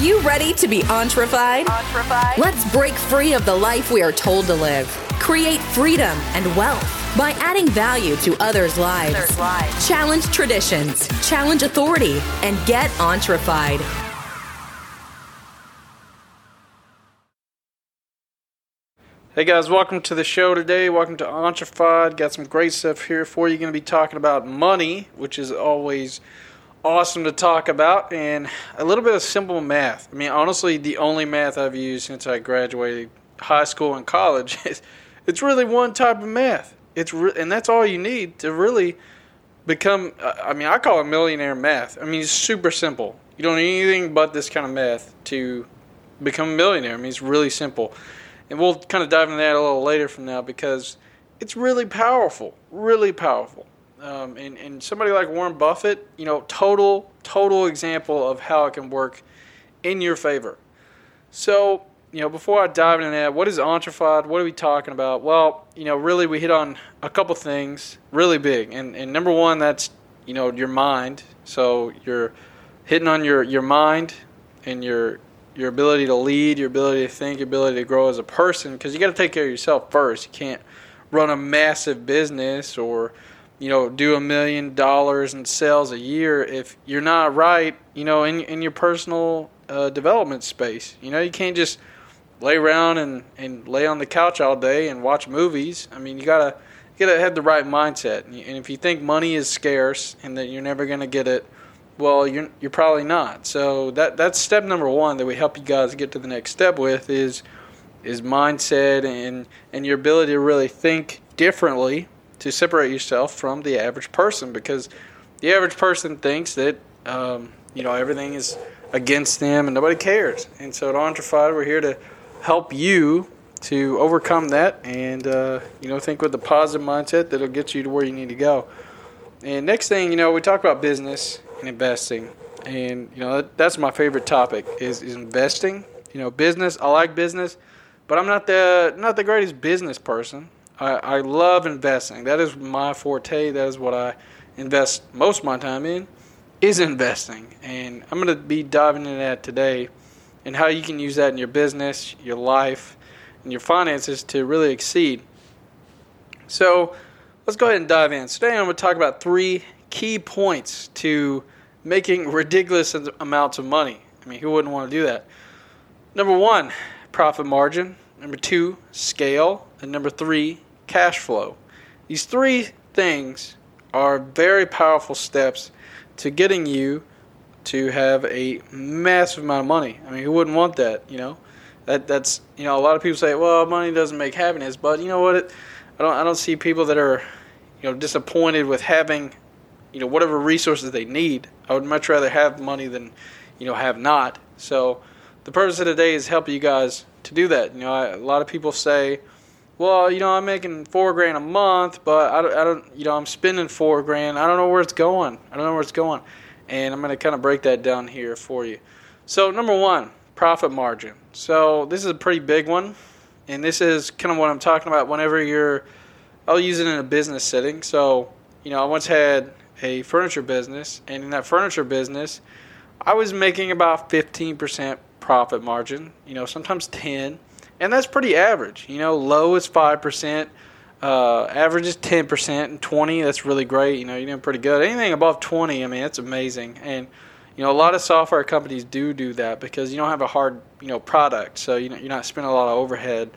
you ready to be entrefied? Let's break free of the life we are told to live. Create freedom and wealth by adding value to others' lives. Others' lives. Challenge traditions, challenge authority, and get entrefied. Hey guys, welcome to the show today. Welcome to Entrefied. Got some great stuff here for you. Going to be talking about money, which is always awesome to talk about, and a little bit of simple math. I mean, honestly, the only math I've used since I graduated high school and college is it's really one type of math. It's re- and that's all you need to really become. I mean, I call it millionaire math. I mean, it's super simple. You don't need anything but this kind of math to become a millionaire. I mean, it's really simple. And we'll kind of dive into that a little later from now because it's really powerful, really powerful. Um, and, and somebody like Warren Buffett, you know, total, total example of how it can work in your favor. So, you know, before I dive into that, what is Entrefied? What are we talking about? Well, you know, really we hit on a couple things really big. And, and number one, that's, you know, your mind. So you're hitting on your, your mind and your your ability to lead, your ability to think, your ability to grow as a person because you got to take care of yourself first. You can't run a massive business or you know do a million dollars in sales a year if you're not right, you know, in in your personal uh, development space. You know, you can't just lay around and and lay on the couch all day and watch movies. I mean, you gotta you gotta have the right mindset. And if you think money is scarce and that you're never gonna get it well, you're you're probably not. So that that's step number one that we help you guys get to the next step with is is mindset and and your ability to really think differently to separate yourself from the average person because the average person thinks that um, you know everything is against them and nobody cares. And so at Entrefied, we're here to help you to overcome that and uh, you know think with a positive mindset that'll get you to where you need to go. And next thing, you know, we talk about business and investing, and you know that, that's my favorite topic is, is investing. You know, business. I like business, but I'm not the not the greatest business person. I, I love investing. That is my forte. That is what I invest most of my time in is investing, and I'm going to be diving into that today, and how you can use that in your business, your life, and your finances to really exceed. So let's go ahead and dive in. Today I'm going to talk about three key points to making ridiculous amounts of money. I mean, who wouldn't want to do that? Number one, profit margin. Number two, scale. And number three, cash flow. These three things are very powerful steps to getting you to have a massive amount of money. I mean, who wouldn't want that? You know, that that's you know a lot of people say, well, money doesn't make happiness, but you know what? It, I don't I don't see people that are you know disappointed with having you know whatever resources they need. I would much rather have money than you know have not. So the purpose of today is help you guys to do that. You know, I, a lot of people say, well, you know, I'm making four grand a month, but I don't, I don't, you know, I'm spending four grand. I don't know where it's going. I don't know where it's going, and I'm going to kind of break that down here for you. So number one, profit margin. So this is a pretty big one, and this is kind of what I'm talking about. Whenever you're, I'll use it in a business setting. So you know, I once had a furniture business, and in that furniture business, I was making about 15% profit margin, you know, sometimes 10, and that's pretty average. You know, low is 5%, uh, average is 10%, and 20, that's really great. You know, you're doing pretty good. Anything above 20, I mean, that's amazing. And, you know, a lot of software companies do do that because you don't have a hard, you know, product, so you know, you're not spending a lot of overhead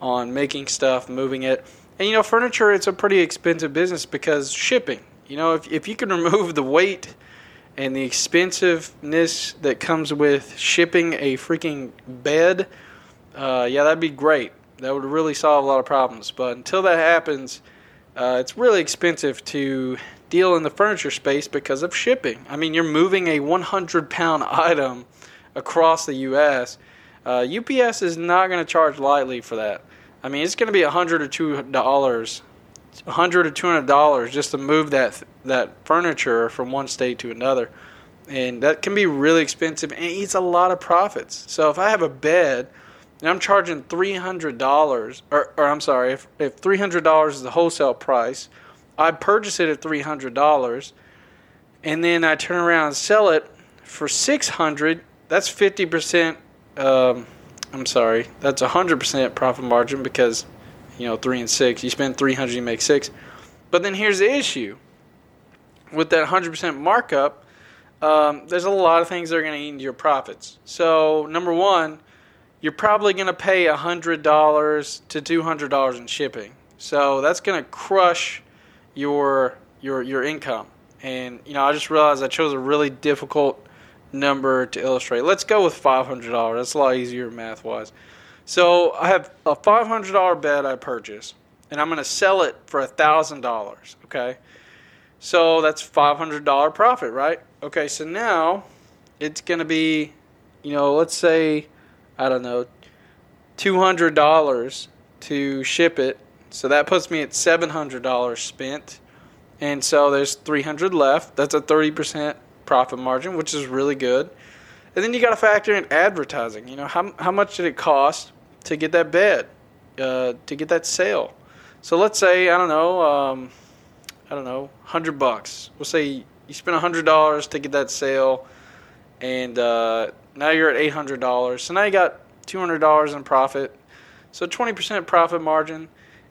on making stuff, moving it. And, you know, furniture, it's a pretty expensive business because shipping, you know, if, if you can remove the weight and the expensiveness that comes with shipping a freaking bed, uh, yeah, that'd be great. That would really solve a lot of problems. But until that happens, uh, it's really expensive to deal in the furniture space because of shipping. I mean, you're moving a 100 pound item across the U.S. Uh, UPS is not going to charge lightly for that. I mean, it's going to be a hundred or two dollars hundred or two hundred dollars just to move that that furniture from one state to another, and that can be really expensive and eats a lot of profits. So if I have a bed and I'm charging three hundred dollars, or, or I'm sorry, if if three hundred dollars is the wholesale price, I purchase it at three hundred dollars, and then I turn around and sell it for six hundred. that's 50%. Um, I'm sorry, that's 100% profit margin because, you know, three and six, you spend 300, you make six. But then here's the issue with that 100% markup, um, there's a lot of things that are going to eat into your profits. So, number one, you're probably going to pay $100 to $200 in shipping. So, that's going to crush your your your income. And you know, I just realized I chose a really difficult number to illustrate. Let's go with $500. That's a lot easier math wise. So, I have a $500 bed I purchase, and I'm going to sell it for $1,000, okay? So that's $500 profit, right? Okay, so now it's going to be, you know, let's say, I don't know, $200 to ship it. So that puts me at $700 spent. And so there's 300 left. That's a 30% profit margin, which is really good. And then you got to factor in advertising. You know, how, how much did it cost to get that bed, uh, to get that sale? So let's say, I don't know, um, I don't know, hundred bucks. We'll say you spent hundred dollars to get that sale, and uh, now you're at eight hundred dollars. So now you got two hundred dollars in profit. So twenty percent profit margin,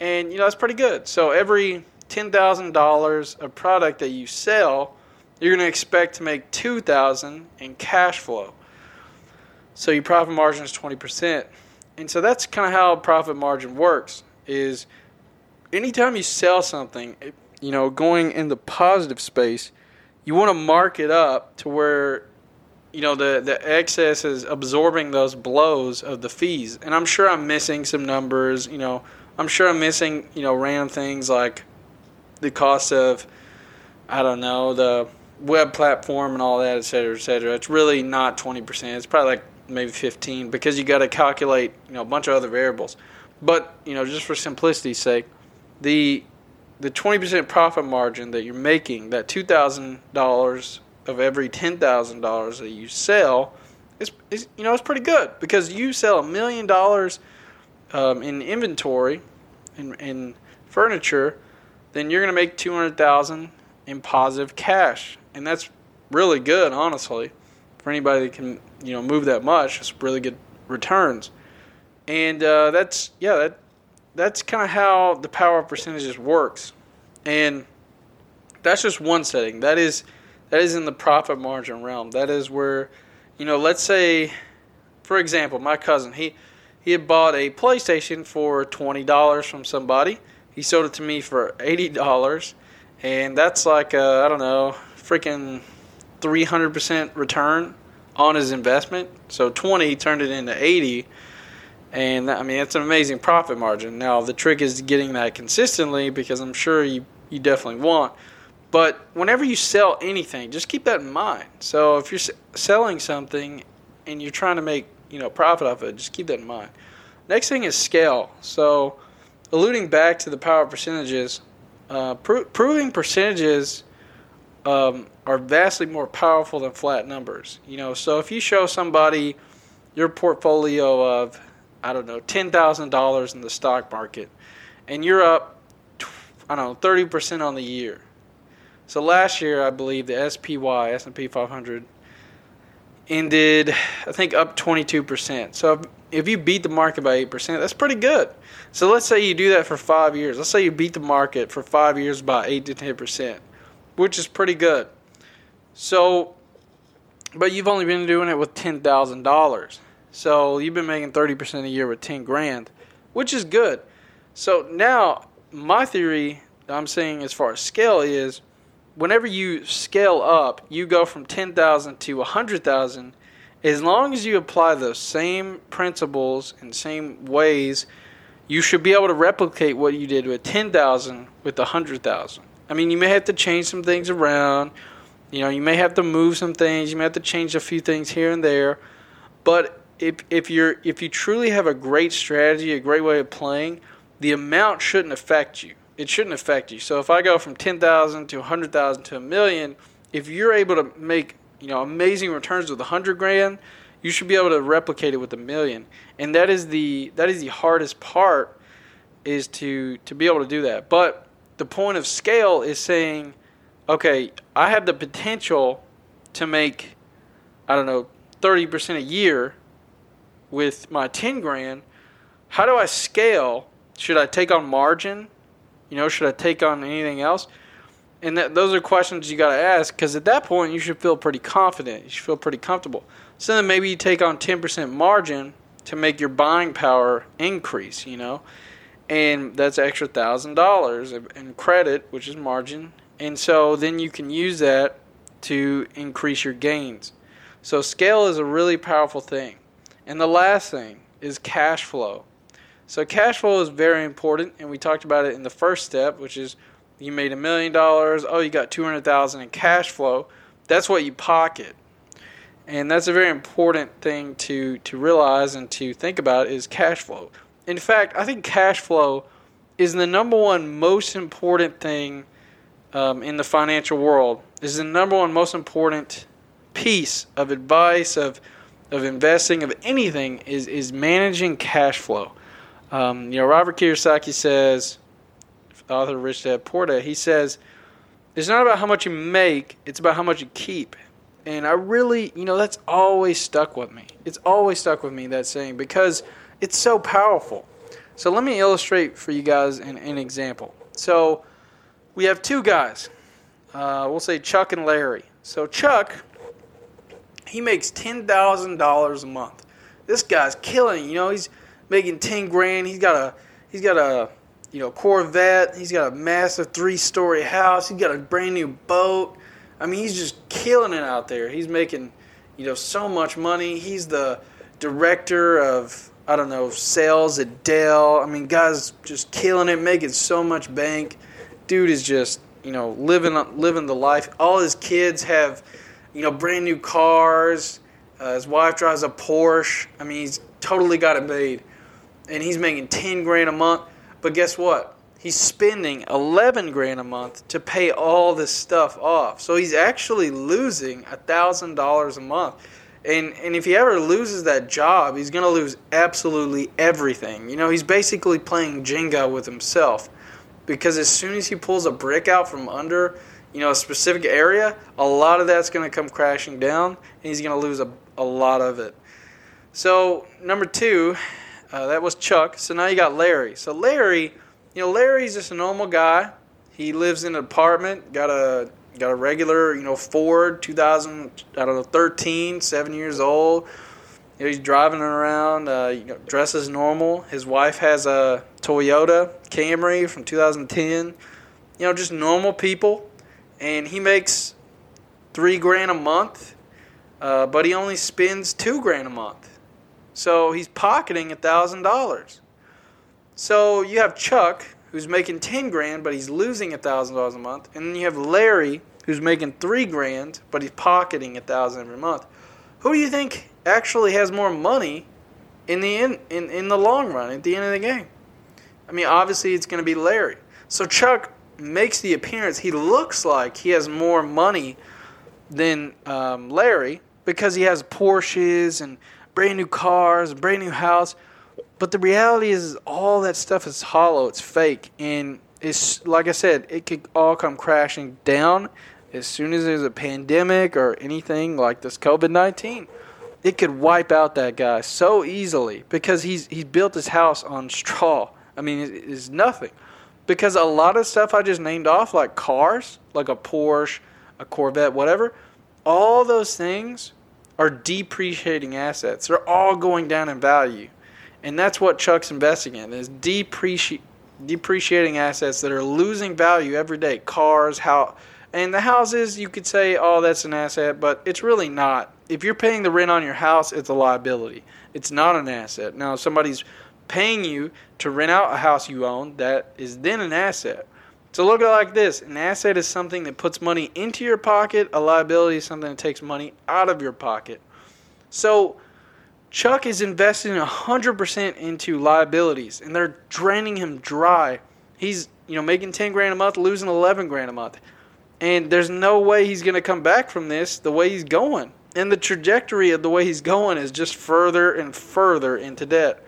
and you know that's pretty good. So every ten thousand dollars of product that you sell, you're going to expect to make two thousand in cash flow. So your profit margin is twenty percent, and so that's kind of how profit margin works. Is anytime you sell something, you know, going in the positive space, you want to mark it up to where you know the the excess is absorbing those blows of the fees. And I'm sure I'm missing some numbers, you know, I'm sure I'm missing, you know, random things like the cost of I don't know, the web platform and all that, et cetera, et cetera. It's really not 20%. It's probably like maybe 15 because you got to calculate, you know, a bunch of other variables. But, you know, just for simplicity's sake, the the 20% profit margin that you're making, that $2,000 of every $10,000 that you sell, is, is, you know, it's pretty good because you sell a million dollars um, in inventory, in, in furniture, then you're going to make 200000 in positive cash. And that's really good, honestly. For anybody that can, you know, move that much, it's really good returns. And uh, that's, yeah, that that's kind of how the power of percentages works, and that's just one setting. That is that is in the profit margin realm. That is where, you know, let's say, for example, my cousin he he had bought a PlayStation for twenty dollars from somebody. He sold it to me for eighty dollars, and that's like uh, I don't know, freaking three hundred percent return on his investment. So twenty turned it into eighty and I mean it's an amazing profit margin. Now the trick is getting that consistently because I'm sure you you definitely want. But whenever you sell anything, just keep that in mind. So if you're selling something and you're trying to make you know profit off of it, just keep that in mind. Next thing is scale. So alluding back to the power of percentages, uh, pro- proving percentages um, are vastly more powerful than flat numbers. You know, so if you show somebody your portfolio of I don't know, ten thousand dollars in the stock market, and you're up, I don't know, thirty percent on the year. So last year, I believe the SPY S and P 500 ended, I think, up twenty two percent. So if you beat the market by eight percent, that's pretty good. So let's say you do that for five years. Let's say you beat the market for five years by eight to ten percent, which is pretty good. So, but you've only been doing it with ten thousand dollars. So you've been making 30% a year with 10 grand, which is good. So now my theory I'm saying as far as scale is whenever you scale up, you go from 10,000 to 100,000 as long as you apply those same principles and same ways, you should be able to replicate what you did with 10,000 with 100,000. I mean, you may have to change some things around. You know, you may have to move some things, you may have to change a few things here and there, but if if you're if you truly have a great strategy, a great way of playing, the amount shouldn't affect you. It shouldn't affect you. So if I go from ten thousand to a hundred thousand to a million, if you're able to make you know amazing returns with a hundred grand, you should be able to replicate it with a million. And that is the that is the hardest part is to to be able to do that. But the point of scale is saying, okay, I have the potential to make I don't know 30% a year with my 10 grand, how do I scale? Should I take on margin? You know, should I take on anything else? And that, those are questions you got to ask because at that point you should feel pretty confident. You should feel pretty comfortable. So then maybe you take on 10% margin to make your buying power increase, you know, and that's extra thousand dollars in credit, which is margin. And so then you can use that to increase your gains. So scale is a really powerful thing. And the last thing is cash flow. So cash flow is very important, and we talked about it in the first step, which is you made a million dollars. Oh, you got two hundred thousand in cash flow. That's what you pocket, and that's a very important thing to to realize and to think about is cash flow. In fact, I think cash flow is the number one most important thing um, in the financial world. Is the number one most important piece of advice of of investing of anything is is managing cash flow. Um, you know, Robert Kiyosaki says, author of Rich Dad Poor Dad, he says, it's not about how much you make; it's about how much you keep. And I really, you know, that's always stuck with me. It's always stuck with me that saying because it's so powerful. So let me illustrate for you guys an, an example. So we have two guys. Uh, we'll say Chuck and Larry. So Chuck he makes ten thousand dollars a month. This guy's killing. You know, he's making ten grand. He's got a he's got a you know Corvette. He's got a massive three story house. He's got a brand new boat. I mean, he's just killing it out there. He's making you know so much money. He's the director of I don't know sales at Dell. I mean, guys just killing it, making so much bank. Dude is just you know living living the life. All his kids have you know, brand new cars. Uh, his wife drives a Porsche. I mean, he's totally got it made. And he's making 10 grand a month. But guess what? He's spending 11 grand a month to pay all this stuff off. So he's actually losing $1,000 a month. And, and if he ever loses that job, he's going to lose absolutely everything. You know, he's basically playing Jenga with himself. Because as soon as he pulls a brick out from under you know a specific area, a lot of that's going to come crashing down, and he's going to lose a, a lot of it. So number two, uh, that was Chuck. So now you got Larry. So Larry, you know Larry's just a normal guy. He lives in an apartment, got a got a regular, you know, Ford 2000, I don't know, 13, seven years old. You know, he's driving around, uh, you know, dresses normal. His wife has a Toyota Camry from 2010. You know, just normal people and he makes three grand a month, uh, but he only spends two grand a month. So he's pocketing a thousand dollars. So you have Chuck who's making ten grand, but he's losing a thousand dollars a month, and then you have Larry who's making three grand, but he's pocketing a thousand every month. Who do you think actually has more money in the in, in, in the long run at the end of the game? I mean, obviously it's going to be Larry. So Chuck makes the appearance, he looks like he has more money than um, Larry because he has Porsches and brand new cars, brand new house. But the reality is, all that stuff is hollow. It's fake, and it's like I said, it could all come crashing down as soon as there's a pandemic or anything like this COVID nineteen. It could wipe out that guy so easily because he's he's built his house on straw. I mean, it's nothing because a lot of stuff I just named off, like cars, like a Porsche, a Corvette, whatever, all those things are depreciating assets. They're all going down in value. And that's what Chuck's investing in is depreci- depreciating assets that are losing value every day. Cars, how and the houses you could say, oh, that's an asset, but it's really not. If you're paying the rent on your house, it's a liability. It's not an asset. Now, if somebody's paying you to rent out a house you own that is then an asset. So look at it like this an asset is something that puts money into your pocket, a liability is something that takes money out of your pocket. So Chuck is investing 100% into liabilities and they're draining him dry. He's, you know, making 10 grand a month, losing 11 grand a month. And there's no way he's going to come back from this the way he's going. And the trajectory of the way he's going is just further and further into debt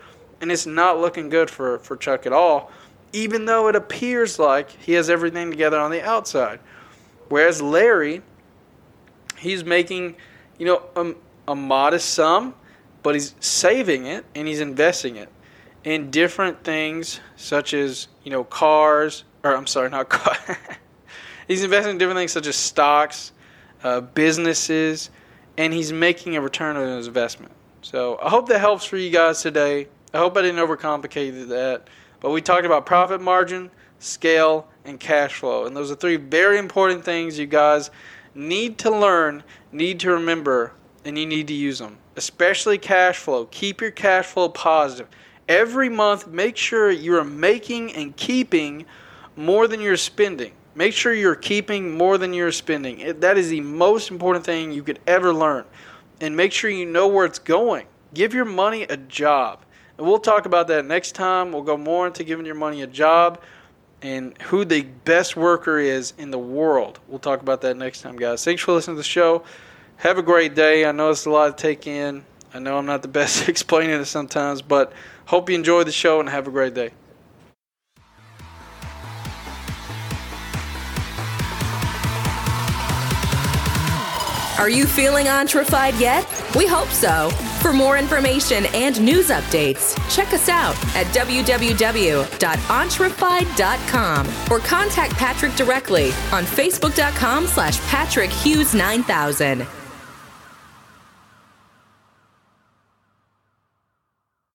and it's not looking good for, for Chuck at all, even though it appears like he has everything together on the outside. Whereas Larry, he's making, you know, um, a modest sum, but he's saving it and he's investing it in different things such as, you know, cars, or I'm sorry, not cars. he's investing in different things such as stocks, uh, businesses, and he's making a return on his investment. So I hope that helps for you guys today. I hope I didn't overcomplicate that. But we talked about profit margin, scale, and cash flow. And those are three very important things you guys need to learn, need to remember, and you need to use them. Especially cash flow. Keep your cash flow positive. Every month, make sure you are making and keeping more than you're spending. Make sure you're keeping more than you're spending. It, that is the most important thing you could ever learn. And make sure you know where it's going. Give your money a job. And we'll talk about that next time. We'll go more into giving your money a job and who the best worker is in the world. We'll talk about that next time, guys. Thanks for listening to the show. Have a great day. I know it's a lot to take in. I know I'm not the best at explaining it sometimes, but hope you enjoy the show and have a great day. Are you feeling entrefied yet? We hope so. For more information and news updates, check us out at www.entrefied.com or contact Patrick directly on facebook.com slash Patrick Hughes 9000.